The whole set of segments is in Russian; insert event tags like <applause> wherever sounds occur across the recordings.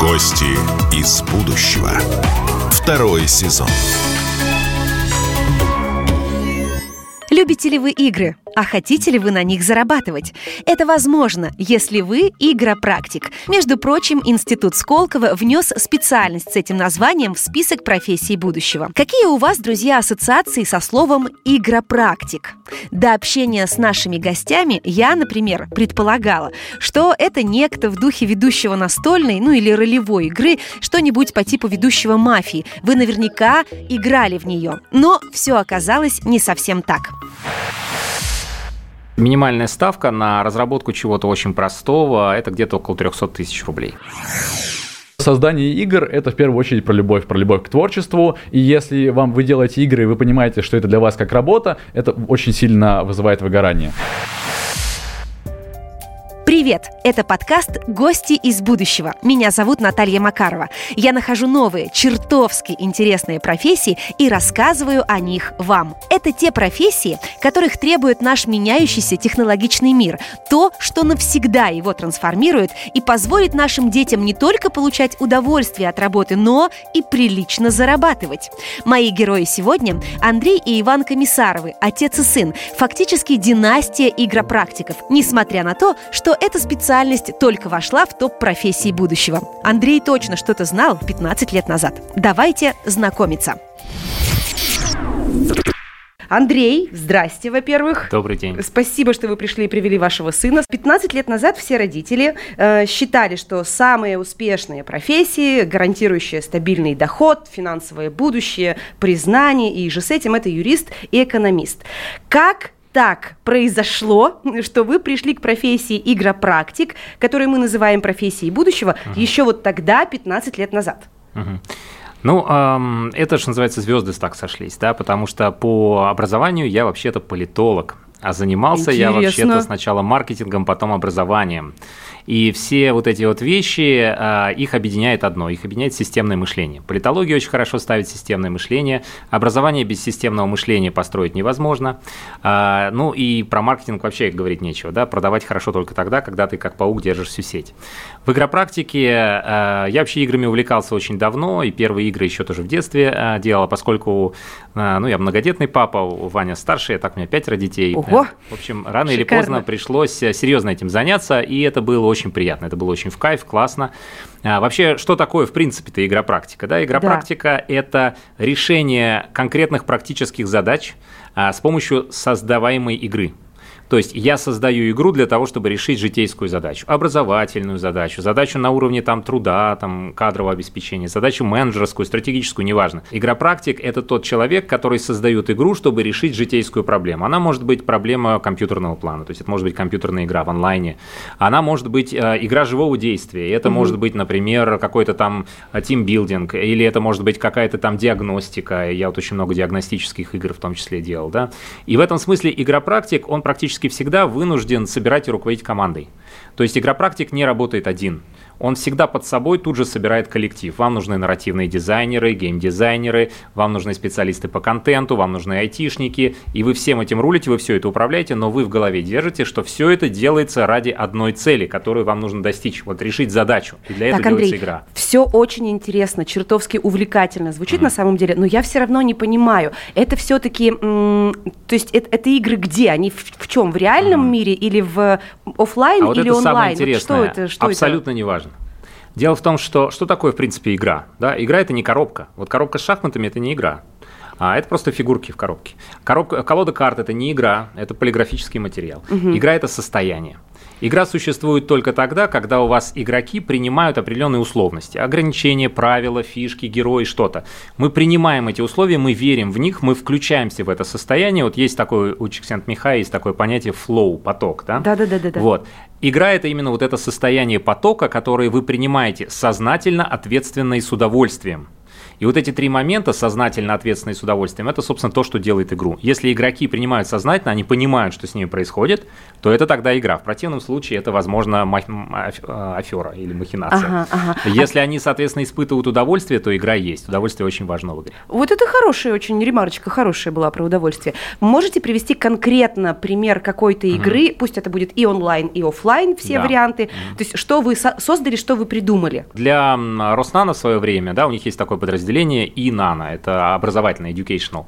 Гости из будущего. Второй сезон. Любите ли вы игры? А хотите ли вы на них зарабатывать? Это возможно, если вы игропрактик. Между прочим, Институт Сколково внес специальность с этим названием в список профессий будущего. Какие у вас, друзья, ассоциации со словом «игропрактик»? До общения с нашими гостями я, например, предполагала, что это некто в духе ведущего настольной, ну или ролевой игры, что-нибудь по типу ведущего мафии. Вы наверняка играли в нее. Но все оказалось не совсем так. Минимальная ставка на разработку чего-то очень простого – это где-то около 300 тысяч рублей. Создание игр — это в первую очередь про любовь, про любовь к творчеству. И если вам вы делаете игры, и вы понимаете, что это для вас как работа, это очень сильно вызывает выгорание. Привет! Это подкаст «Гости из будущего». Меня зовут Наталья Макарова. Я нахожу новые, чертовски интересные профессии и рассказываю о них вам. Это те профессии, которых требует наш меняющийся технологичный мир. То, что навсегда его трансформирует и позволит нашим детям не только получать удовольствие от работы, но и прилично зарабатывать. Мои герои сегодня – Андрей и Иван Комиссаровы, отец и сын, фактически династия игропрактиков, несмотря на то, что эта специальность только вошла в топ профессий будущего. Андрей точно что-то знал 15 лет назад. Давайте знакомиться. Андрей, здрасте, во-первых. Добрый день. Спасибо, что вы пришли и привели вашего сына. 15 лет назад все родители э, считали, что самые успешные профессии, гарантирующие стабильный доход, финансовое будущее, признание и же с этим это юрист и экономист. Как так произошло, что вы пришли к профессии игропрактик, которую мы называем профессией будущего, угу. еще вот тогда, 15 лет назад? Угу. Ну, эм, это же называется звезды так сошлись, да, потому что по образованию я вообще-то политолог, а занимался Интересно. я вообще-то сначала маркетингом, потом образованием. И все вот эти вот вещи, а, их объединяет одно, их объединяет системное мышление. Политология очень хорошо ставит системное мышление, образование без системного мышления построить невозможно. А, ну и про маркетинг вообще говорить нечего, да, продавать хорошо только тогда, когда ты как паук держишь всю сеть. В игропрактике а, я вообще играми увлекался очень давно, и первые игры еще тоже в детстве делал, поскольку, ну, я многодетный папа, Ваня старший, а так у меня пятеро детей. Ого! В общем, рано Шикарно. или поздно пришлось серьезно этим заняться, и это было очень очень приятно. Это было очень в кайф, классно. А, вообще, что такое, в принципе-то, игропрактика? Да, игропрактика да. – это решение конкретных практических задач а, с помощью создаваемой игры. То есть я создаю игру для того, чтобы решить житейскую задачу, образовательную задачу, задачу на уровне там, труда, там, кадрового обеспечения, задачу менеджерскую, стратегическую, неважно. Игропрактик – это тот человек, который создает игру, чтобы решить житейскую проблему. Она может быть проблема компьютерного плана, то есть это может быть компьютерная игра в онлайне. Она может быть э, игра живого действия. Это mm-hmm. может быть, например, какой-то там тимбилдинг, или это может быть какая-то там диагностика. Я вот очень много диагностических игр в том числе делал. Да? И в этом смысле игропрактик, он практически практически всегда вынужден собирать и руководить командой. То есть игропрактик не работает один он всегда под собой тут же собирает коллектив. Вам нужны нарративные дизайнеры, геймдизайнеры, вам нужны специалисты по контенту, вам нужны айтишники, и вы всем этим рулите, вы все это управляете, но вы в голове держите, что все это делается ради одной цели, которую вам нужно достичь, вот решить задачу. И для так, этого Андрей, делается игра. Все очень интересно, чертовски увлекательно звучит mm-hmm. на самом деле, но я все равно не понимаю, это все-таки, м- то есть это, это игры где? Они в, в чем? В реальном mm-hmm. мире или в офлайн а вот или это онлайн? Самое интересное. Вот что это? Что Абсолютно это? не важно. Дело в том, что что такое, в принципе, игра? Да? Игра – это не коробка. Вот коробка с шахматами – это не игра. А это просто фигурки в коробке. Коробка, колода карт – это не игра, это полиграфический материал. Угу. Игра – это состояние. Игра существует только тогда, когда у вас игроки принимают определенные условности. Ограничения, правила, фишки, герои, что-то. Мы принимаем эти условия, мы верим в них, мы включаемся в это состояние. Вот есть такое, у Чиксент-Михая есть такое понятие flow, поток. Да? Да, да, да, да. Вот. Игра – это именно вот это состояние потока, которое вы принимаете сознательно, ответственно и с удовольствием. И вот эти три момента, сознательно, ответственно и с удовольствием, это, собственно, то, что делает игру. Если игроки принимают сознательно, они понимают, что с ними происходит, то это тогда игра. В противном случае это, возможно, афера или махинация. Ага, ага. Если они, соответственно, испытывают удовольствие, то игра есть. Удовольствие очень важно в игре. Вот это хорошая очень ремарочка, хорошая была про удовольствие. Можете привести конкретно пример какой-то игры, mm пусть это будет и онлайн, и офлайн, все да. варианты. mm То есть что вы создали, что вы придумали? Для Роснана в свое время, да, у них есть такое подразделение и Нано, это образовательное, educational.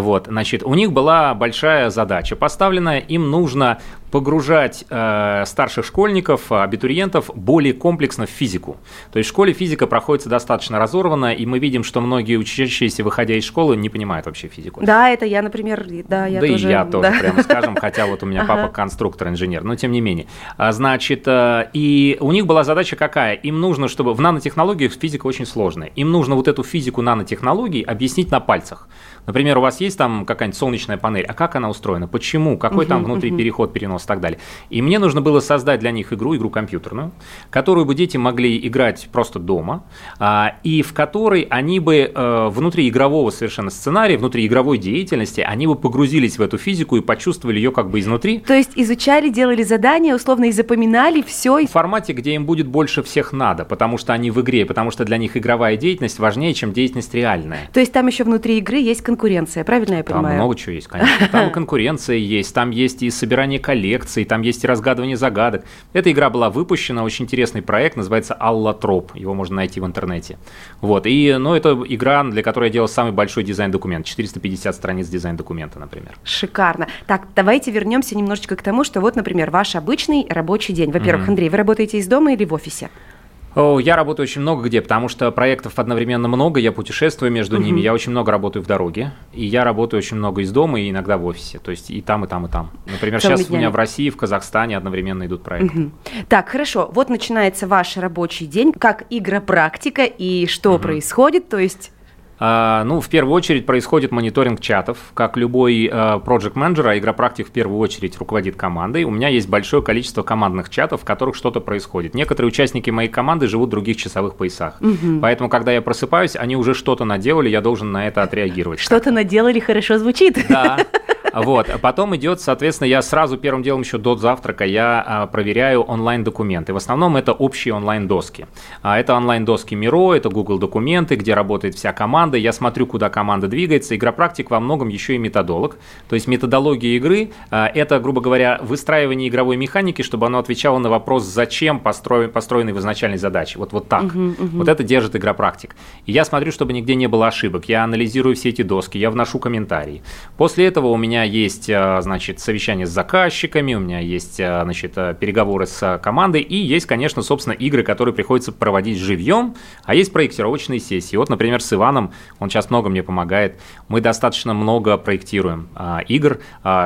Вот, значит, у них была большая задача поставленная, им нужно погружать э, старших школьников, абитуриентов более комплексно в физику. То есть в школе физика проходит достаточно разорванно, и мы видим, что многие учащиеся, выходя из школы, не понимают вообще физику. Да, это я, например, да, я да тоже. Да и я тоже, да. прямо <laughs> скажем, хотя вот у меня папа конструктор-инженер, но тем не менее. А, значит, э, и у них была задача какая? Им нужно, чтобы в нанотехнологиях физика очень сложная. Им нужно вот эту физику нанотехнологий объяснить на пальцах. Например, у вас есть там какая-нибудь солнечная панель, а как она устроена, почему, какой там внутри переход, перенос и так далее. И мне нужно было создать для них игру, игру компьютерную, которую бы дети могли играть просто дома, а, и в которой они бы э, внутри игрового совершенно сценария, внутри игровой деятельности, они бы погрузились в эту физику и почувствовали ее как бы изнутри. То есть изучали, делали задания, условно и запоминали все. В формате, где им будет больше всех надо, потому что они в игре, потому что для них игровая деятельность важнее, чем деятельность реальная. То есть там еще внутри игры есть конкуренция, правильно я понимаю? Там много чего есть, конечно. Там <laughs> конкуренция есть, там есть и собирание коллекций, там есть и разгадывание загадок. Эта игра была выпущена, очень интересный проект, называется Аллатроп, его можно найти в интернете. Вот, и, ну, это игра, для которой я делал самый большой дизайн-документ, 450 страниц дизайн-документа, например. Шикарно. Так, давайте вернемся немножечко к тому, что вот, например, ваш обычный рабочий день. Во-первых, mm-hmm. Андрей, вы работаете из дома или в офисе? Я работаю очень много где, потому что проектов одновременно много, я путешествую между ними, я очень много работаю в дороге, и я работаю очень много из дома и иногда в офисе, то есть и там, и там, и там. Например, Целыми сейчас днями. у меня в России, в Казахстане одновременно идут проекты. Так, хорошо, вот начинается ваш рабочий день, как игропрактика и что происходит, то есть... А, ну, в первую очередь происходит мониторинг чатов. Как любой project менеджер а игропрактик в первую очередь руководит командой. У меня есть большое количество командных чатов, в которых что-то происходит. Некоторые участники моей команды живут в других часовых поясах. Угу. Поэтому, когда я просыпаюсь, они уже что-то наделали, я должен на это отреагировать. Что-то наделали, хорошо звучит. Да. Вот. А потом идет, соответственно, я сразу первым делом еще до завтрака я а, проверяю онлайн-документы. В основном это общие онлайн-доски. А, это онлайн-доски Миро, это Google документы, где работает вся команда. Я смотрю, куда команда двигается. Игропрактик во многом еще и методолог. То есть методология игры это, грубо говоря, выстраивание игровой механики, чтобы оно отвечало на вопрос, зачем построен, построены в изначальной задаче. Вот, вот так. Uh-huh, uh-huh. Вот это держит игропрактик. И я смотрю, чтобы нигде не было ошибок. Я анализирую все эти доски, я вношу комментарии. После этого у меня есть, а, значит, совещание с заказчиками, у меня есть, а, значит, а, переговоры с командой, и есть, конечно, собственно, игры, которые приходится проводить живьем, а есть проектировочные сессии. Вот, например, с Иваном, он сейчас много мне помогает, мы достаточно много проектируем игр,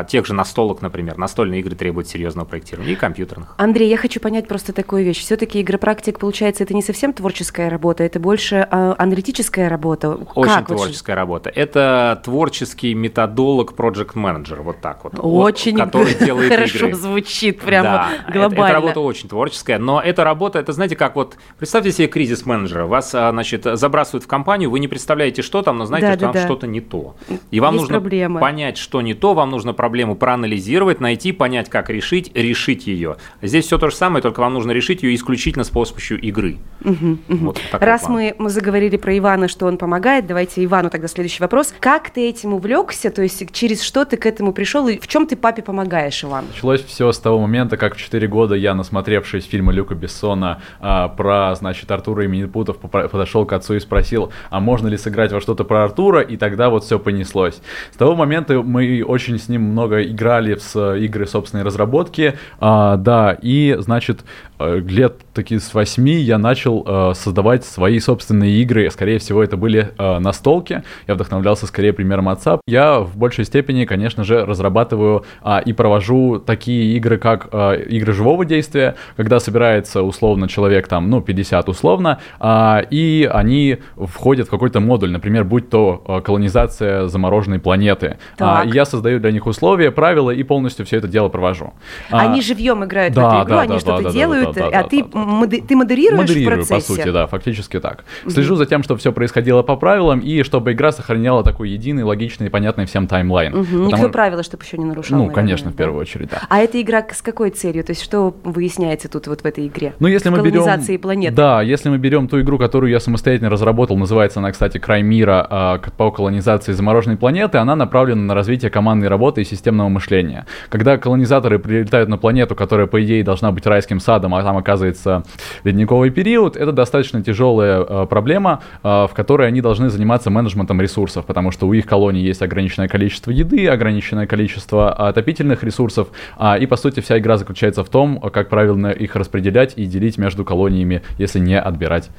тех же настолок, например. Настольные игры требуют серьезного проектирования и компьютерных. Андрей, я хочу понять просто такую вещь. Все-таки игропрактик, получается, это не совсем творческая работа, это больше аналитическая работа. Очень как творческая работа. Это творческий методолог, project менеджер, вот так вот. Очень который <laughs> делает хорошо игры. звучит, прямо да, глобально. Это, это работа очень творческая, но эта работа, это знаете, как вот, представьте себе кризис менеджера, вас, а, значит, забрасывают в компанию, вы не представляете, что там, но знаете, да, что да, там да. что-то не то. И вам Есть нужно проблемы. понять, что не то, вам нужно проблему проанализировать, найти, понять, как решить, решить ее. Здесь все то же самое, только вам нужно решить ее исключительно с помощью игры. Угу, угу. Вот Раз мы, мы заговорили про Ивана, что он помогает, давайте Ивану тогда следующий вопрос. Как ты этим увлекся, то есть через что ты к этому пришел, и в чем ты папе помогаешь, Иван? Началось все с того момента, как в 4 года я, насмотревшись фильма Люка Бессона а, про, значит, Артура и Минипутов, подошел к отцу и спросил, а можно ли сыграть во что-то про Артура, и тогда вот все понеслось. С того момента мы очень с ним много играли в игры собственной разработки, а, да, и, значит, лет таки с восьми я начал э, создавать свои собственные игры. Скорее всего, это были э, настолки. Я вдохновлялся скорее примером отца. Я в большей степени, конечно же, разрабатываю э, и провожу такие игры, как э, игры живого действия, когда собирается условно человек там, ну, 50 условно, э, и они входят в какой-то модуль, например, будь то э, колонизация замороженной планеты. Э, я создаю для них условия, правила и полностью все это дело провожу. Они а, живьем играют да, в эту игру, да, они да, что-то да, делают, да, да, а да, ты да, моди- ты модерируешь Модерирую, в процессе? по сути, да, фактически так. Слежу за тем, чтобы все происходило по правилам и чтобы игра сохраняла такой единый, логичный и понятный всем таймлайн. Мгм. Потому- Никакое правило, чтобы еще не нарушал. Ну, наверное, конечно, в да. первую очередь, да. А эта игра с какой целью? То есть что выясняется тут вот в этой игре? Ну, если В мы берем... планеты. Да, если мы берем ту игру, которую я самостоятельно разработал, называется она, кстати, «Край мира» а, по колонизации замороженной планеты, она направлена на развитие командной работы и системного мышления. Когда колонизаторы прилетают на планету, которая, по идее, должна быть райским садом, там оказывается ледниковый период, это достаточно тяжелая а, проблема, а, в которой они должны заниматься менеджментом ресурсов, потому что у их колонии есть ограниченное количество еды, ограниченное количество а, отопительных ресурсов, а, и, по сути, вся игра заключается в том, как правильно их распределять и делить между колониями, если не отбирать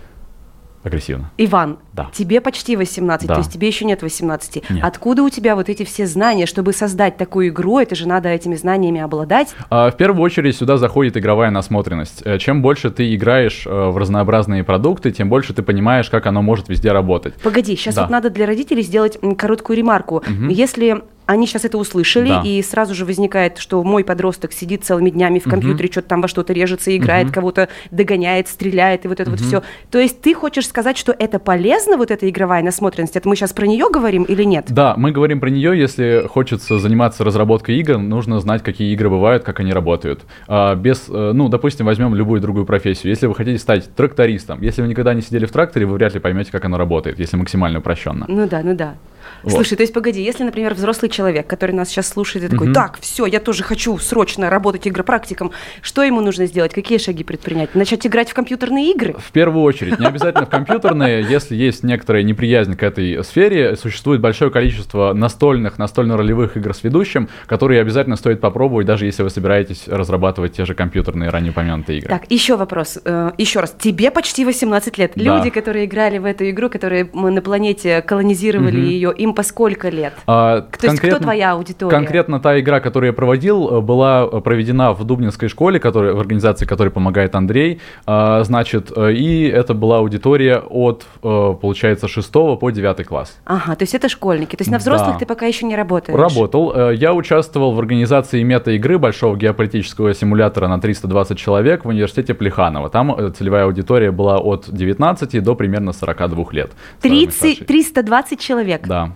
агрессивно. Иван, Да. тебе почти 18, Да. то есть тебе еще нет 18. Нет. Откуда у тебя вот эти все знания, чтобы создать такую игру? Это же надо этими знаниями обладать. А, В первую очередь сюда заходит игровая насмотренность. Э, Чем больше ты играешь э, в разнообразные продукты, тем больше ты понимаешь, как оно может везде работать. Погоди, сейчас Да. вот надо для родителей сделать короткую ремарку. Если они сейчас это услышали, Да. и сразу же возникает, что мой подросток сидит целыми днями в компьютере, что-то там во что-то режется, играет, кого-то догоняет, стреляет, и вот это вот все. То есть ты хочешь сказать, что это полезно, вот эта игровая насмотренность? Это мы сейчас про нее говорим или нет? Да, мы говорим про нее, если хочется заниматься разработкой игр, нужно знать, какие игры бывают, как они работают. А, без, э, ну, допустим, возьмем любую другую профессию. Если вы хотите стать трактористом, если вы никогда не сидели в тракторе, вы вряд ли поймете, как оно работает, если максимально упрощенно. Ну да, ну да. Вот. Слушай, то есть погоди, если, например, взрослый человек, который нас сейчас слушает, и такой, так, все, я тоже хочу срочно работать игропрактиком, что ему нужно сделать? Какие шаги предпринять? Начать играть в компьютерные игры? В первую очередь, не обязательно в компьютерные, <laughs> если есть некоторая неприязнь к этой сфере, существует большое количество настольных, настольно-ролевых игр с ведущим, которые обязательно стоит попробовать, даже если вы собираетесь разрабатывать те же компьютерные ранее упомянутые игры. Так, еще вопрос. э, еще раз. Тебе почти 18 лет. Да. Люди, которые играли в эту игру, которые мы на планете колонизировали ее, им по сколько лет? А, То есть кто твоя аудитория? Конкретно та игра, которую я проводил, э, была э, проведена в Дубнинской школе, которая, в организации которой помогает Андрей. А, Значит, э, и это была аудитория от, получается, 6 по 9 класс. Ага, то есть это школьники. То есть на взрослых Да. ты пока еще не работаешь? Работал. Я участвовал в организации мета-игры большого геополитического симулятора на 320 человек в университете Плеханова. Там целевая аудитория была от 19 до примерно 42 лет. Самый 30, старший. 320 человек. Да.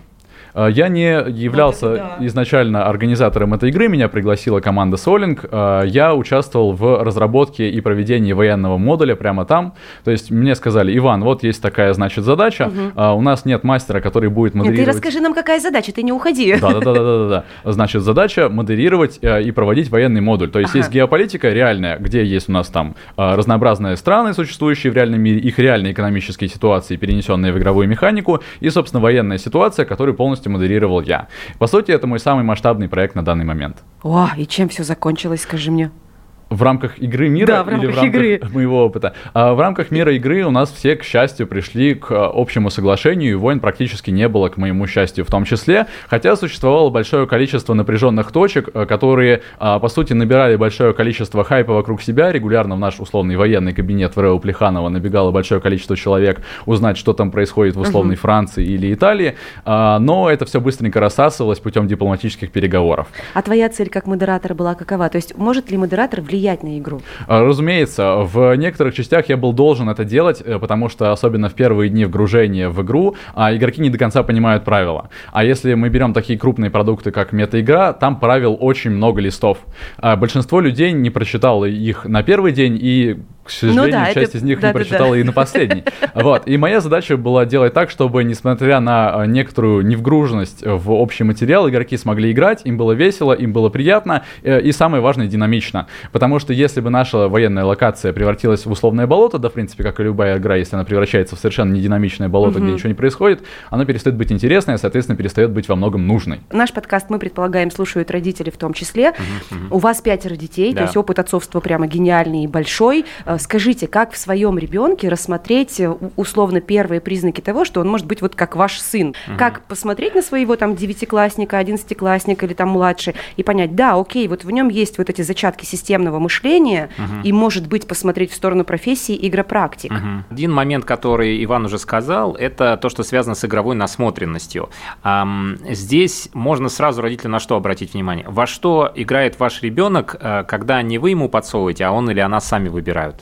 Э, Я не являлся Вот да. изначально организатором этой игры, меня пригласила команда Солинг. Э, Я участвовал в разработке и проведении военного модуля прямо там. То есть мне сказали, Иван, вот есть такая, значит, задача. А, У нас нет мастера, который будет модерировать. ты расскажи нам, какая задача, ты не уходи. Да, да, да, да, да, да. Значит, задача модерировать э, и проводить военный модуль. То есть Ага. есть геополитика реальная, где есть у нас там э, разнообразные страны, существующие в реальном мире, их реальные экономические ситуации, перенесенные в игровую механику, и, собственно, военная ситуация, которую полностью модерировал я. По сути, это мой самый масштабный проект на данный момент. О, и чем все закончилось, скажи мне? В рамках игры мира Да, в или в рамках рамках игры. моего опыта? А, в рамках мира игры у нас все, к счастью, пришли к а, общему соглашению, и войн практически не было, к моему счастью, в том числе, хотя существовало большое количество напряженных точек, а, которые, по сути, набирали большое количество хайпа вокруг себя, регулярно в наш условный военный кабинет в Рео Плеханова набегало большое количество человек узнать, что там происходит в условной Франции или Италии, но это все быстренько рассасывалось путем дипломатических переговоров. А твоя цель как модератора была какова? То есть может ли модератор влиять на игру? А, Разумеется, в некоторых частях я был должен это делать, э, потому что особенно в первые дни вгружения в игру а, игроки не до конца понимают правила. А если мы берем такие крупные продукты, как мета-игра, там правил очень много листов. А Большинство людей не прочитало их на первый день и к сожалению, Ну да, это- часть из них не да-да-да. прочитала и на последний. <laughs> Вот. И моя задача была делать так, чтобы, несмотря на а, некоторую невгруженность в общий материал, игроки смогли играть, им было весело, им было приятно, э, и самое важное, динамично. Потому что если бы наша военная локация превратилась в условное болото, да, в принципе, как и любая игра, если она превращается в совершенно нединамичное болото, где ничего не происходит, она перестает быть интересной, а, соответственно, перестает быть во многом нужной. Наш подкаст, мы предполагаем, слушают родители в том числе. У вас пятеро детей, то Да. есть опыт отцовства прямо гениальный и большой. Э, Скажите, как в своем ребенке рассмотреть э, условно первые признаки того, что он может быть вот как ваш сын? Как посмотреть на своего там девятиклассника, одиннадцатиклассника или там младше и понять, да, окей, вот в нем есть вот эти зачатки системного мышления, и может быть посмотреть в сторону профессии игропрактик. Мгм. Один момент, который Иван уже сказал, это то, что связано с игровой насмотренностью. Здесь можно сразу родителям на что обратить внимание? Во что играет ваш ребенок, э, когда не вы ему подсовываете, а он или она сами выбирают?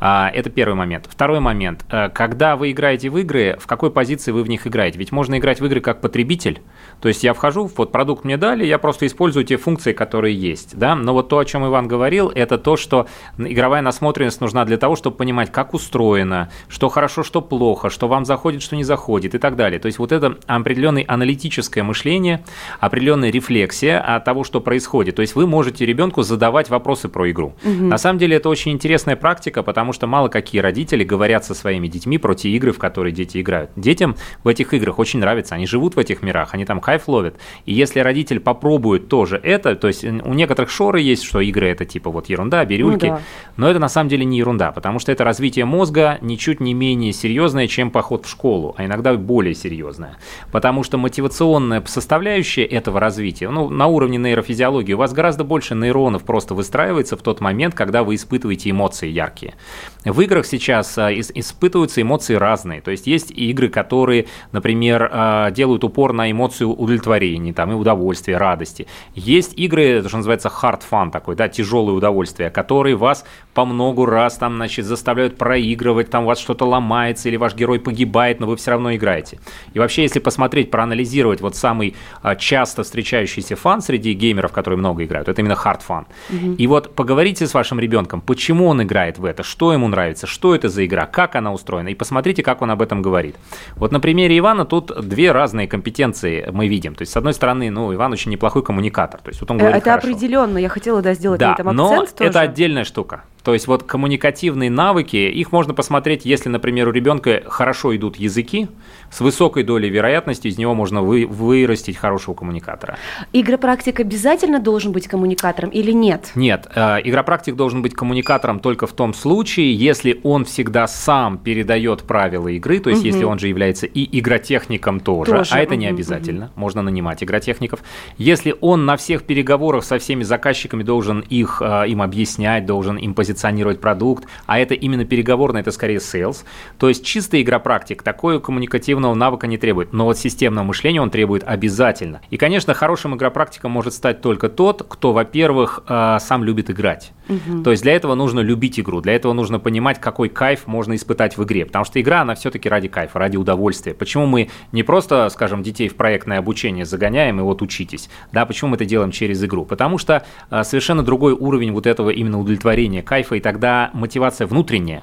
А, это первый момент. Второй момент. Э, когда вы играете в игры, в какой позиции вы в них играете? Ведь можно играть в игры как потребитель. То есть я вхожу, вот продукт мне дали, я просто использую те функции, которые есть. Да? Но вот то, о чем Иван говорил, это то, что игровая насмотренность нужна для того, чтобы понимать, как устроено, что хорошо, что плохо, что вам заходит, что не заходит и так далее. То есть вот это определенное аналитическое мышление, определенная рефлексия от того, что происходит. То есть вы можете ребенку задавать вопросы про игру. Угу. На самом деле это очень интересная практика, потому что мало какие родители говорят со своими детьми про те игры, в которые дети играют. Детям в этих играх очень нравится, они живут в этих мирах, они там кайф ловят. И если родитель попробует тоже это, то есть у некоторых шоры есть, что игры это типа вот ерунда, бирюльки, ну, да. но это на самом деле не ерунда, потому что это развитие мозга ничуть не менее серьезное, чем поход в школу, а иногда более серьезное. Потому что мотивационная составляющая этого развития, ну, на уровне нейрофизиологии, у вас гораздо больше нейронов просто выстраивается в тот момент, когда вы испытываете эмоции яркие. В играх сейчас а, испытываются эмоции разные. То есть есть игры, которые, например, а, делают упор на эмоцию удовлетворения, там, и удовольствия, радости. Есть игры, что называется hard fun такой, да, тяжелое удовольствие, которые вас по много раз там, значит, заставляют проигрывать, там у вас что-то ломается или ваш герой погибает, но вы все равно играете. И вообще, если посмотреть, проанализировать вот самый а, часто встречающийся фан среди геймеров, которые много играют, это именно hard fun. Угу. И вот поговорите с вашим ребенком, почему он играет в это, что ему нравится, что это за игра, как она устроена, и посмотрите, как он об этом говорит. Вот на примере Ивана тут две разные компетенции мы видим. То есть, с одной стороны, ну, Иван очень неплохой коммуникатор. То есть, вот он говорит Это хорошо. определенно, я хотела да, сделать да, на этом акцент но тоже. это отдельная штука. То есть вот коммуникативные навыки, их можно посмотреть, если, например, у ребенка хорошо идут языки, с высокой долей вероятности из него можно вы, вырастить хорошего коммуникатора. Игропрактик обязательно должен быть коммуникатором или нет? Нет, э, игропрактик должен быть коммуникатором только в том случае, если он всегда сам передает правила игры, то есть угу. если он же является и игротехником тоже, тоже. а это угу, не обязательно, угу. можно нанимать игротехников. Если он на всех переговорах со всеми заказчиками должен их, э, им объяснять, должен им позиционировать продукт, а это именно переговорно, это скорее sales, то есть чистый игропрактик, такой коммуникативный когнитивного навыка не требует, но вот системного мышления он требует обязательно. И, конечно, хорошим игропрактиком может стать только тот, кто, во-первых, э, сам любит играть. Угу. То есть для этого нужно любить игру, для этого нужно понимать, какой кайф можно испытать в игре, потому что игра, она все-таки ради кайфа, ради удовольствия. Почему мы не просто, скажем, детей в проектное обучение загоняем и вот учитесь, да, почему мы это делаем через игру? Потому что э, совершенно другой уровень вот этого именно удовлетворения, кайфа, и тогда мотивация внутренняя.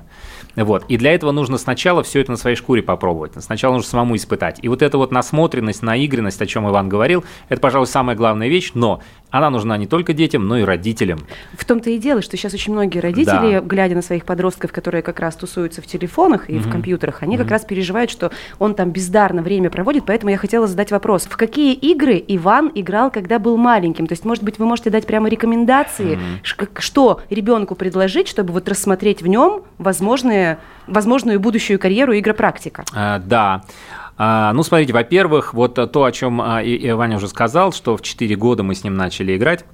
Вот. И для этого нужно сначала все это на своей шкуре попробовать. Сначала нужно самому испытать. И вот эта вот насмотренность, наигранность, о чем Иван говорил, это, пожалуй, самая главная вещь, но она нужна не только детям, но и родителям. В том-то и дело, что сейчас очень многие родители, да. глядя на своих подростков, которые как раз тусуются в телефонах и угу. в компьютерах, они угу. как раз переживают, что он там бездарно время проводит, поэтому я хотела задать вопрос. В какие игры Иван играл, когда был маленьким? То есть, может быть, вы можете дать прямо рекомендации, угу. что ребенку предложить, чтобы вот рассмотреть в нем возможные, возможную будущую карьеру игропрактика? А, да. А, ну, смотрите, во-первых, вот то, о чем а, Ваня уже сказал, что в 4 года мы с ним начали играть.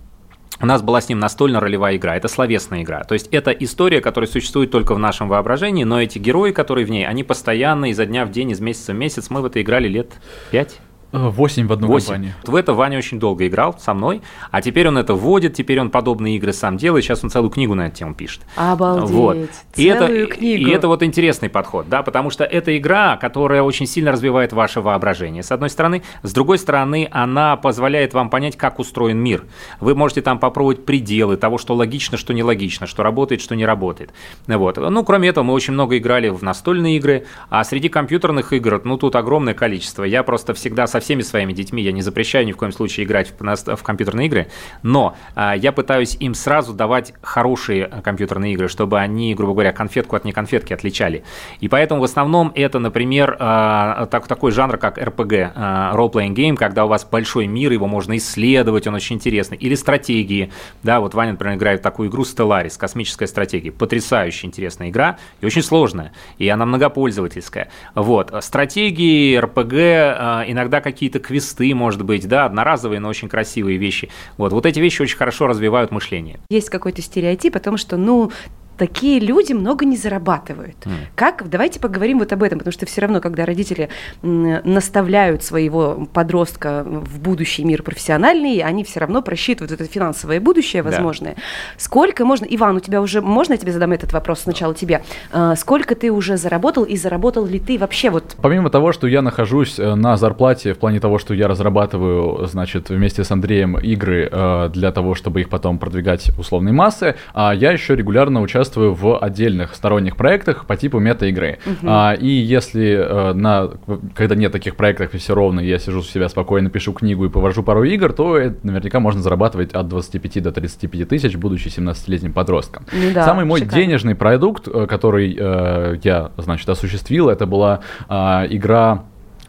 У нас была с ним настольно-ролевая игра, это словесная игра. То есть это история, которая существует только в нашем воображении, но эти герои, которые в ней, они постоянно изо дня в день, из месяца в месяц. Мы в это играли лет 5 Восемь в одну 8. компанию. В это Ваня очень долго играл со мной, а теперь он это вводит, теперь он подобные игры сам делает, сейчас он целую книгу на эту тему пишет. Обалдеть, вот. и это, книгу. И это вот интересный подход, да, потому что это игра, которая очень сильно развивает ваше воображение, с одной стороны. С другой стороны, она позволяет вам понять, как устроен мир. Вы можете там попробовать пределы того, что логично, что нелогично, что работает, что не работает. Вот. Ну, кроме этого, мы очень много играли в настольные игры, а среди компьютерных игр, ну, тут огромное количество. Я просто всегда со всеми своими детьми, я не запрещаю ни в коем случае играть в, в компьютерные игры, но а, я пытаюсь им сразу давать хорошие а, компьютерные игры, чтобы они, грубо говоря, конфетку от неконфетки отличали. И поэтому в основном это, например, а, так, такой жанр, как RPG, а, role-playing game, когда у вас большой мир, его можно исследовать, он очень интересный. Или стратегии, да, вот Ваня, например, играет в такую игру Stellaris, космическая стратегия, потрясающе интересная игра и очень сложная, и она многопользовательская. Вот, стратегии, RPG, иногда какие-то квесты, может быть, да, одноразовые, но очень красивые вещи. Вот, вот эти вещи очень хорошо развивают мышление. Есть какой-то стереотип о том, что, ну, такие люди много не зарабатывают. Mm. Как? Давайте поговорим вот об этом, потому что все равно, когда родители наставляют своего подростка в будущий мир профессиональный, они все равно просчитывают это финансовое будущее возможное. Да. Сколько можно, Иван, у тебя уже, можно я тебе задам этот вопрос сначала тебе? А, сколько ты уже заработал и заработал ли ты вообще вот? Помимо того, что я нахожусь э, на зарплате в плане того, что я разрабатываю, значит, вместе с Андреем игры э, для того, чтобы их потом продвигать условной массы, а я еще регулярно участвую в отдельных сторонних проектах по типу мета-игры. Угу. А, и если э, на, когда нет таких проектов и все ровно, я сижу у себя спокойно, пишу книгу и повожу пару игр, то это наверняка можно зарабатывать от 25 до 35 тысяч, будучи 17-летним подростком. Ну, да, Самый мой шикарно. денежный продукт, э, который э, я, значит, осуществил, это была э, игра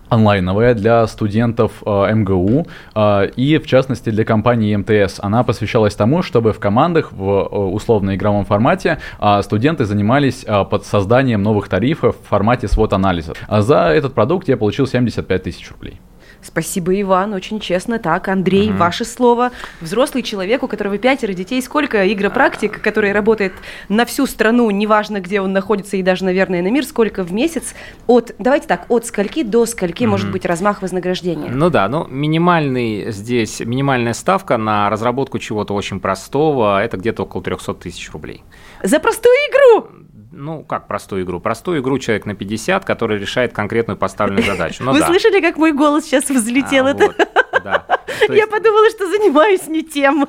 онлайновая для студентов э, МГУ э, и, в частности, для компании МТС. Она посвящалась тому, чтобы в командах в условно-игровом формате э, студенты занимались э, под созданием новых тарифов в формате свод-анализа. За этот продукт я получил 75 тысяч рублей. Спасибо, Иван, очень честно. Так, Андрей, угу. ваше слово. Взрослый человек, у которого пятеро детей, сколько игропрактик, который работает на всю страну, неважно, где он находится, и даже, наверное, на мир, сколько в месяц, от, давайте так, от скольки до скольки угу. может быть размах вознаграждения? Ну да, ну минимальный здесь, минимальная ставка на разработку чего-то очень простого, это где-то около 300 тысяч рублей. За простую игру? Ну, как простую игру? Простую игру человек на 50, который решает конкретную поставленную <laughs> задачу. Ну, Вы да. слышали, как мой голос сейчас взлетел? А, это... Вот, да. Я подумала, что занимаюсь не тем.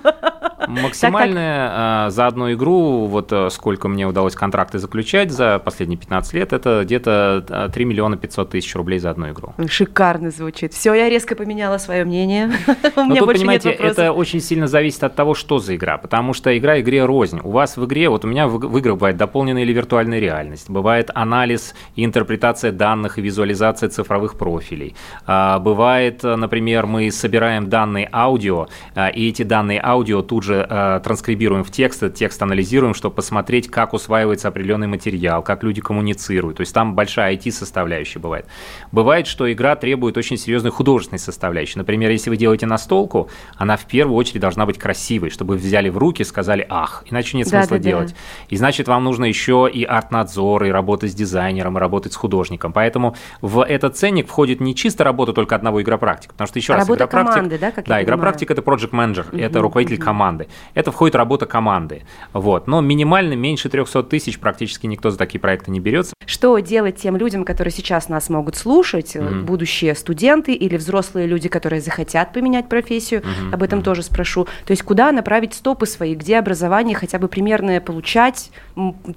Максимальная так, за одну игру, вот э, сколько мне удалось контракты заключать за последние 15 лет, это где-то 3 миллиона 500 тысяч рублей за одну игру. Шикарно звучит. Все, я резко поменяла свое мнение. <laughs> У меня больше понимаете, нет это очень сильно зависит от того, что за игра, потому что игра игре рознь. У вас в игре, вот у меня в играх бывает дополненная или виртуальная реальность, бывает анализ и интерпретация данных и визуализация цифровых профилей. А, бывает, например, мы собираем данные аудио, а, и эти данные аудио тут же а, транскрибируем в текст, текст анализируем, чтобы посмотреть, как усваивается определенный материал, как люди коммуницируют. То есть там большая IT-составляющая бывает. Бывает, что игра требует очень серьезной художественной составляющей. Например, если вы делаете настолку, она в первую очередь должна быть красивой, чтобы вы взяли в руки, сказали «ах», иначе нет смысла да, да, делать. Да. И значит, вам нужно еще и арт-надзор, и работать с дизайнером, и работать с художником. Поэтому в этот ценник входит не чисто работа только одного игропрактика, потому что еще а раз, работа игропрактик... команды, да, как Да, игропрактик – это project manager, uh-huh, это руководитель uh-huh. команды. Это входит работа команды. Вот. Но минимально меньше 300 тысяч практически никто за такие проекты не берется. Что делать тем людям, которые сейчас нас могут слушать, uh-huh. будущие студенты или взрослые люди, которые захотят поменять профессию, uh-huh. об этом uh-huh. тоже спрошу. То есть куда направить стопы свои, где образование хотя бы примерное получать,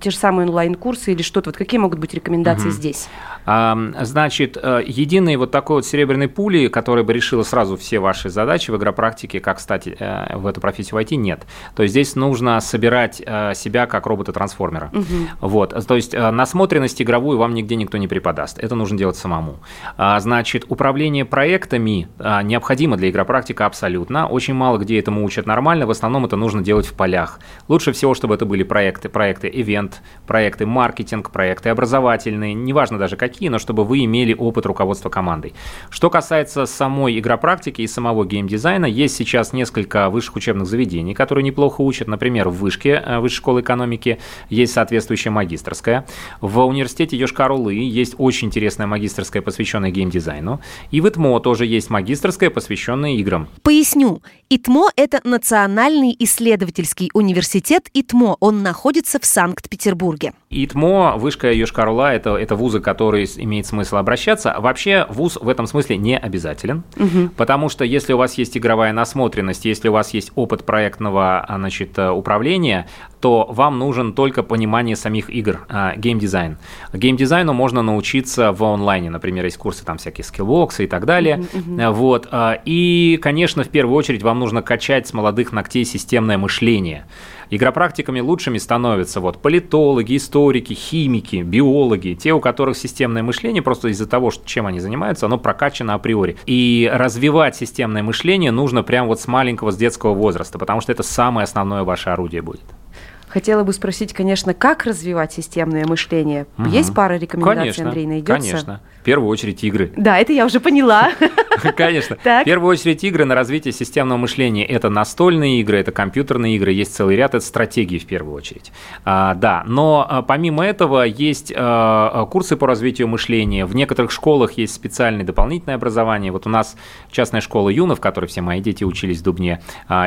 те же самые онлайн-курсы или что-то. Вот какие могут быть рекомендации uh-huh. здесь? Значит, э, единый вот такой вот серебряной пули, который бы решила сразу все ваши задачи в игропрактике, как стать э, в эту профессию войти, нет. То есть здесь нужно собирать э, себя как робота-трансформера. Угу. Вот, то есть насмотренность игровую вам нигде никто не преподаст. Это нужно делать самому. А, значит, управление проектами необходимо для игропрактика абсолютно. Очень мало где этому учат нормально. В основном это нужно делать в полях. Лучше всего, чтобы это были проекты, проекты ивент, проекты маркетинг, проекты образовательные, неважно даже какие, но чтобы вы имели опыт руководства командой. Что касается самой игропрактики и самого геймдизайна, есть сейчас несколько высших учебных заведений, которые неплохо учат. Например, в Вышке, э, Высшей школы экономики, есть соответствующая магистрская. В университете Йошкар-Олы есть очень интересная магистрская, посвященная геймдизайну. И в ИТМО тоже есть магистрская, посвященная играм. Поясню. ИТМО – это Национальный исследовательский университет ИТМО. Он находится в Санкт-Петербурге. ИТМО, Вышка Йошкар-Ола – это, это вузы, которые имеет смысл обращаться. Вообще вуз в этом смысле не обязателен, угу. потому что если у вас есть игровая насмотренность, если у вас есть опыт проектного а, значит, э, управления, то вам нужен только понимание самих игр, а, геймдизайн. Геймдизайну можно научиться в онлайне, например, есть курсы там всякие скиллбоксы и так далее. Uh-huh, Вот. И, конечно, в первую очередь вам нужно качать с молодых ногтей системное мышление. Игропрактиками лучшими становятся вот политологи, историки, химики, биологи, те, у которых системное мышление просто из-за того, что, чем они занимаются, оно прокачано априори. И развивать системное мышление нужно прямо вот с маленького, с детского возраста, потому что это самое основное ваше орудие будет. Хотела бы спросить, конечно, как развивать системное мышление? Угу. Есть пара рекомендаций, конечно, Андрей, найдется? Конечно. В первую очередь игры. Да, это я уже поняла. <laughs> Конечно. <laughs> В первую очередь игры на развитие системного мышления. Это настольные игры, это компьютерные игры, есть целый ряд, это стратегии в первую очередь. А, да, но а, помимо этого есть а, курсы по развитию мышления. В некоторых школах есть специальное дополнительное образование. Вот у нас частная школа Юна, в которой все мои дети учились в Дубне,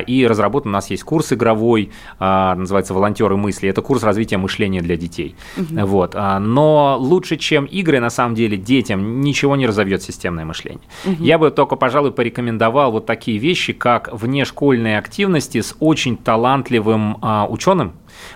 и разработан у нас есть курс игровой, называется «Волонтеры мысли». Это курс развития мышления для детей. Угу. Вот. Но лучше, чем игры, на самом деле, детям ничего не разовьет системное мышление. Угу. Я бы только, пожалуй, порекомендовал вот такие вещи, как внешкольные активности с очень талантливым а, ученым,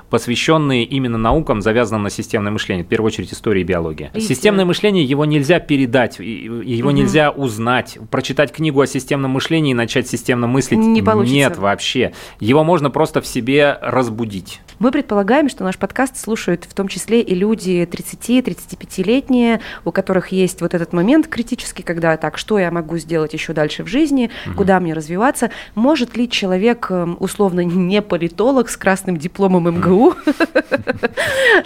посвященные именно наукам, завязанным на системное мышление, в первую очередь история и биология. И Системное мышление, его нельзя передать, его угу. нельзя узнать, прочитать книгу о системном мышлении и начать системно мыслить. Не получится. Нет, вообще. Его можно просто в себе разбудить. Мы предполагаем, что наш подкаст слушают в том числе и люди 30-35-летние, у которых есть вот этот момент критический, когда так, что я могу сделать еще дальше в жизни, угу. куда мне развиваться. Может ли человек, эм, условно, не политолог с красным дипломом МГУ,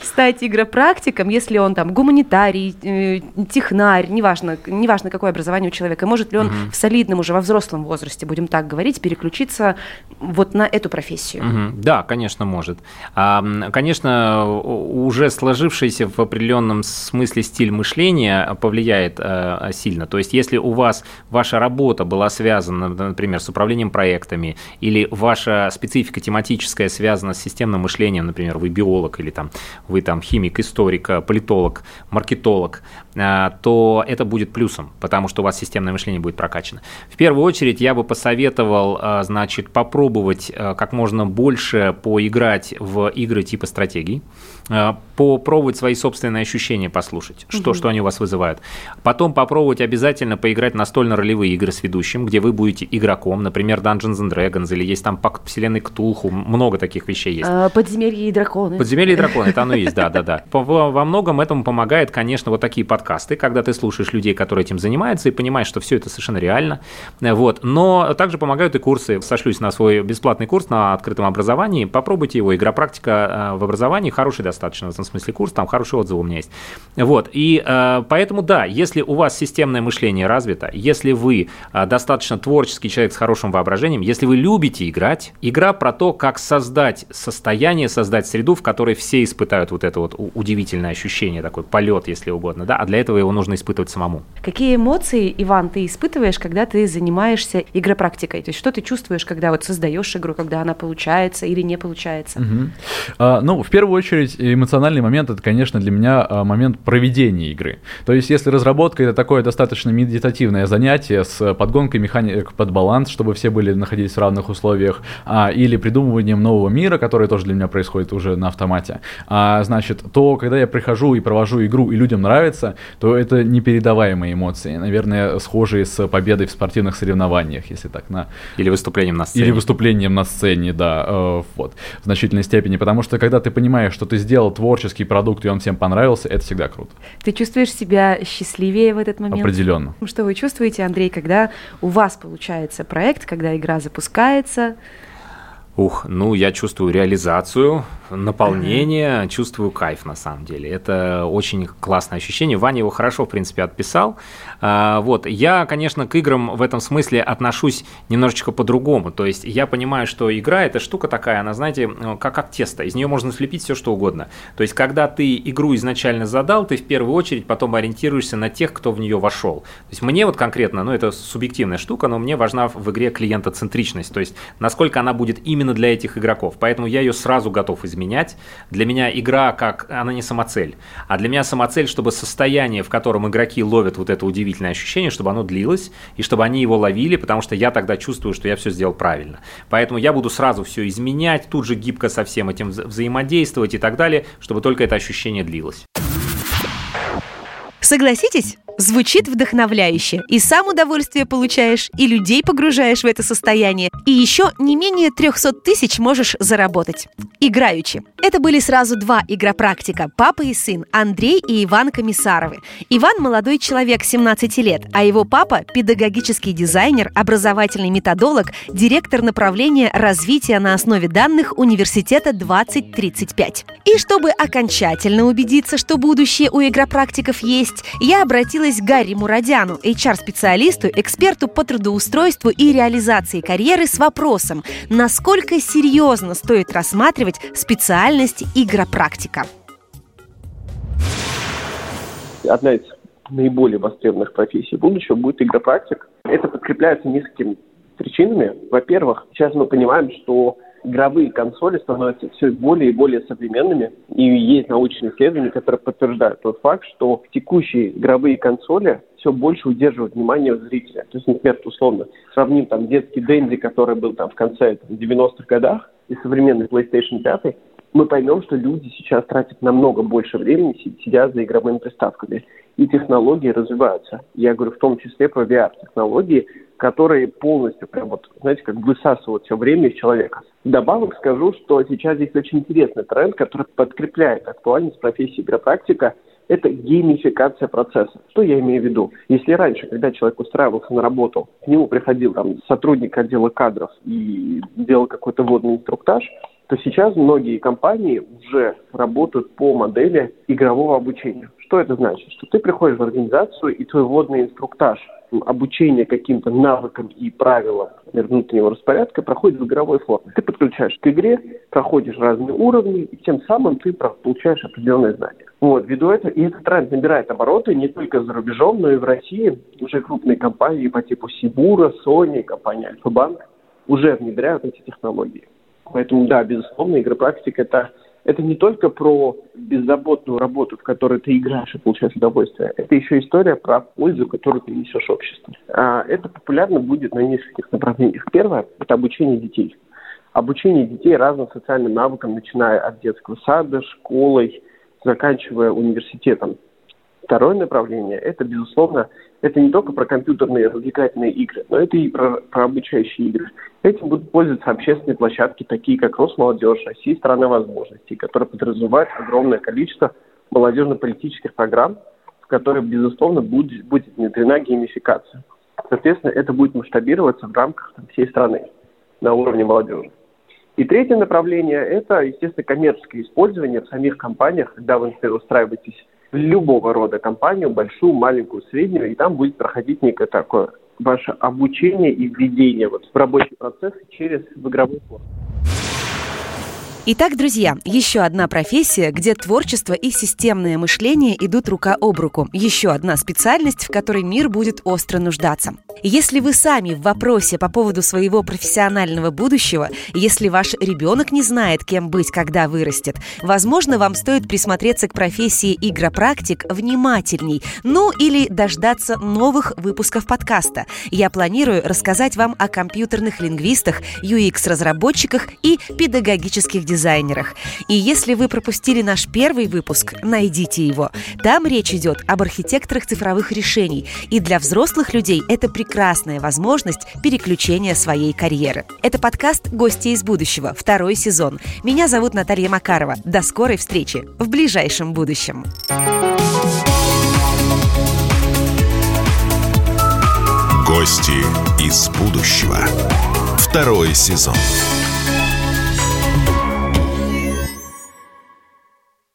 стать игропрактиком, если он там гуманитарий, э, технарь, неважно, неважно, какое образование у человека, может ли он в солидном уже во взрослом возрасте, будем так говорить, переключиться вот на эту профессию? Да, конечно, может. Конечно, уже сложившийся в определенном смысле стиль мышления повлияет э, сильно. То есть, если у вас ваша работа была связана, например, с управлением проектами, или ваша специфика тематическая связана с системным мышлением, например, вы биолог или там вы там химик, историк, политолог, маркетолог, э, то это будет плюсом, потому что у вас системное мышление будет прокачано. В первую очередь я бы посоветовал, э, значит, попробовать как можно больше поиграть в игры типа стратегий, э, попробовать свои собственные ощущения послушать, что, угу. что они у вас вызывают. Потом попробовать обязательно поиграть настольно-ролевые игры с ведущим, где вы будете игроком, например, Dungeons and Dragons, или есть там пакт вселенной Ктулху, много таких вещей есть. А, подземелье и драконы. Подземелье и драконы, это оно есть, да-да-да. Во многом этому помогает, конечно, вот такие подкасты, когда ты слушаешь людей, которые этим занимаются, и понимаешь, что все это совершенно реально. Вот. Но также помогают и курсы. Сошлюсь на свой бесплатный курс на открытом образовании. Попробуйте его, игра практика э, в образовании, хороший достаточно в этом смысле курс, там хорошие отзывы у меня есть. Вот, и э, поэтому да, если у вас системное мышление развито, если вы э, достаточно творческий человек с хорошим воображением, если вы любите играть, игра про то, как создать состояние, создать среду, в которой все испытают вот это вот удивительное ощущение, такой полет, если угодно, да, а для этого его нужно испытывать самому. Какие эмоции, Иван, ты испытываешь, когда ты занимаешься игропрактикой? То есть что ты чувствуешь, когда вот создаешь игру, когда она получается или не получается? Угу. А, ну, в первую очередь, эмоциональный момент это, конечно, для меня а, момент проведения игры. То есть, если разработка это такое достаточно медитативное занятие с подгонкой механик под баланс, чтобы все были находились в равных условиях, а, или придумыванием нового мира, который тоже для меня происходит уже на автомате, а, значит, то, когда я прихожу и провожу игру, и людям нравится, то это непередаваемые эмоции. Наверное, схожие с победой в спортивных соревнованиях, если так на... Или выступлением на сцене. Или выступлением на сцене, да, э, вот, в значительной степени степени, потому что когда ты понимаешь, что ты сделал творческий продукт, и он всем понравился, это всегда круто. Ты чувствуешь себя счастливее в этот момент? Определенно. Что вы чувствуете, Андрей, когда у вас получается проект, когда игра запускается? Ух, ну я чувствую реализацию, наполнение, чувствую кайф на самом деле. Это очень классное ощущение. Ваня его хорошо, в принципе, отписал. А, вот. Я, конечно, к играм в этом смысле отношусь немножечко по-другому. То есть я понимаю, что игра – это штука такая, она, знаете, как, как тесто. Из нее можно слепить все, что угодно. То есть когда ты игру изначально задал, ты в первую очередь потом ориентируешься на тех, кто в нее вошел. То есть мне вот конкретно, ну это субъективная штука, но мне важна в игре клиентоцентричность. То есть насколько она будет именно для этих игроков. Поэтому я ее сразу готов изменять. Для меня игра как, она не самоцель, а для меня самоцель, чтобы состояние, в котором игроки ловят вот это удивительное ощущение, чтобы оно длилось, и чтобы они его ловили, потому что я тогда чувствую, что я все сделал правильно. Поэтому я буду сразу все изменять, тут же гибко со всем этим взаимодействовать и так далее, чтобы только это ощущение длилось. Согласитесь? Звучит вдохновляюще. И сам удовольствие получаешь, и людей погружаешь в это состояние, и еще не менее 300 тысяч можешь заработать. Играючи. Это были сразу два игропрактика – папа и сын, Андрей и Иван Комиссаровы. Иван – молодой человек, 17 лет, а его папа – педагогический дизайнер, образовательный методолог, директор направления развития на основе данных Университета 2035. И чтобы окончательно убедиться, что будущее у игропрактиков есть, я обратилась обратилась к Гарри Мурадяну, HR-специалисту, эксперту по трудоустройству и реализации карьеры с вопросом, насколько серьезно стоит рассматривать специальность игропрактика. Одна из наиболее востребованных профессий будущего будет игропрактик. Это подкрепляется несколькими причинами. Во-первых, сейчас мы понимаем, что игровые консоли становятся все более и более современными. И есть научные исследования, которые подтверждают тот факт, что текущие игровые консоли все больше удерживают внимание зрителя. То есть, например, условно, сравним там детский Дэнди, который был там в конце 90-х годах, и современный PlayStation 5, мы поймем, что люди сейчас тратят намного больше времени, сидя за игровыми приставками. И технологии развиваются. Я говорю в том числе про VR-технологии, которые полностью, прям вот, знаете, как высасывают все время из человека. Добавок скажу, что сейчас здесь очень интересный тренд, который подкрепляет актуальность профессии игропрактика – это геймификация процесса. Что я имею в виду? Если раньше, когда человек устраивался на работу, к нему приходил там сотрудник отдела кадров и делал какой-то вводный инструктаж – то сейчас многие компании уже работают по модели игрового обучения. Что это значит? Что ты приходишь в организацию, и твой вводный инструктаж обучение каким-то навыкам и правилам внутреннего распорядка проходит в игровой форме. Ты подключаешь к игре, проходишь разные уровни, и тем самым ты получаешь определенные знания. Вот, ввиду этого, и этот тренд набирает обороты не только за рубежом, но и в России. Уже крупные компании по типу Сибура, Sony, компания Альфа-Банк уже внедряют эти технологии. Поэтому, да, безусловно, игропрактика это, это не только про беззаботную работу, в которой ты играешь и получаешь удовольствие. Это еще история про пользу, которую ты несешь обществу. А это популярно будет на нескольких направлениях. Первое – это обучение детей. Обучение детей разным социальным навыкам, начиная от детского сада, школой, заканчивая университетом. Второе направление – это, безусловно, это не только про компьютерные развлекательные игры, но это и про, про обучающие игры. Этим будут пользоваться общественные площадки, такие как Росмолодежь, Россия – страна возможностей, которые подразумевают огромное количество молодежно-политических программ, в которые, безусловно, будет, будет внедрена геймификация. Соответственно, это будет масштабироваться в рамках там, всей страны на уровне молодежи. И третье направление – это, естественно, коммерческое использование в самих компаниях, когда вы, устраиваетесь любого рода компанию, большую, маленькую, среднюю, и там будет проходить некое такое ваше обучение и введение вот в рабочий процесс через в игровой форме. Итак, друзья, еще одна профессия, где творчество и системное мышление идут рука об руку. Еще одна специальность, в которой мир будет остро нуждаться. Если вы сами в вопросе по поводу своего профессионального будущего, если ваш ребенок не знает, кем быть, когда вырастет, возможно, вам стоит присмотреться к профессии игропрактик внимательней, ну или дождаться новых выпусков подкаста. Я планирую рассказать вам о компьютерных лингвистах, UX-разработчиках и педагогических дизайнерах. И если вы пропустили наш первый выпуск, найдите его. Там речь идет об архитекторах цифровых решений. И для взрослых людей это прекрасная возможность переключения своей карьеры. Это подкаст «Гости из будущего», второй сезон. Меня зовут Наталья Макарова. До скорой встречи в ближайшем будущем. Гости из будущего. Второй сезон.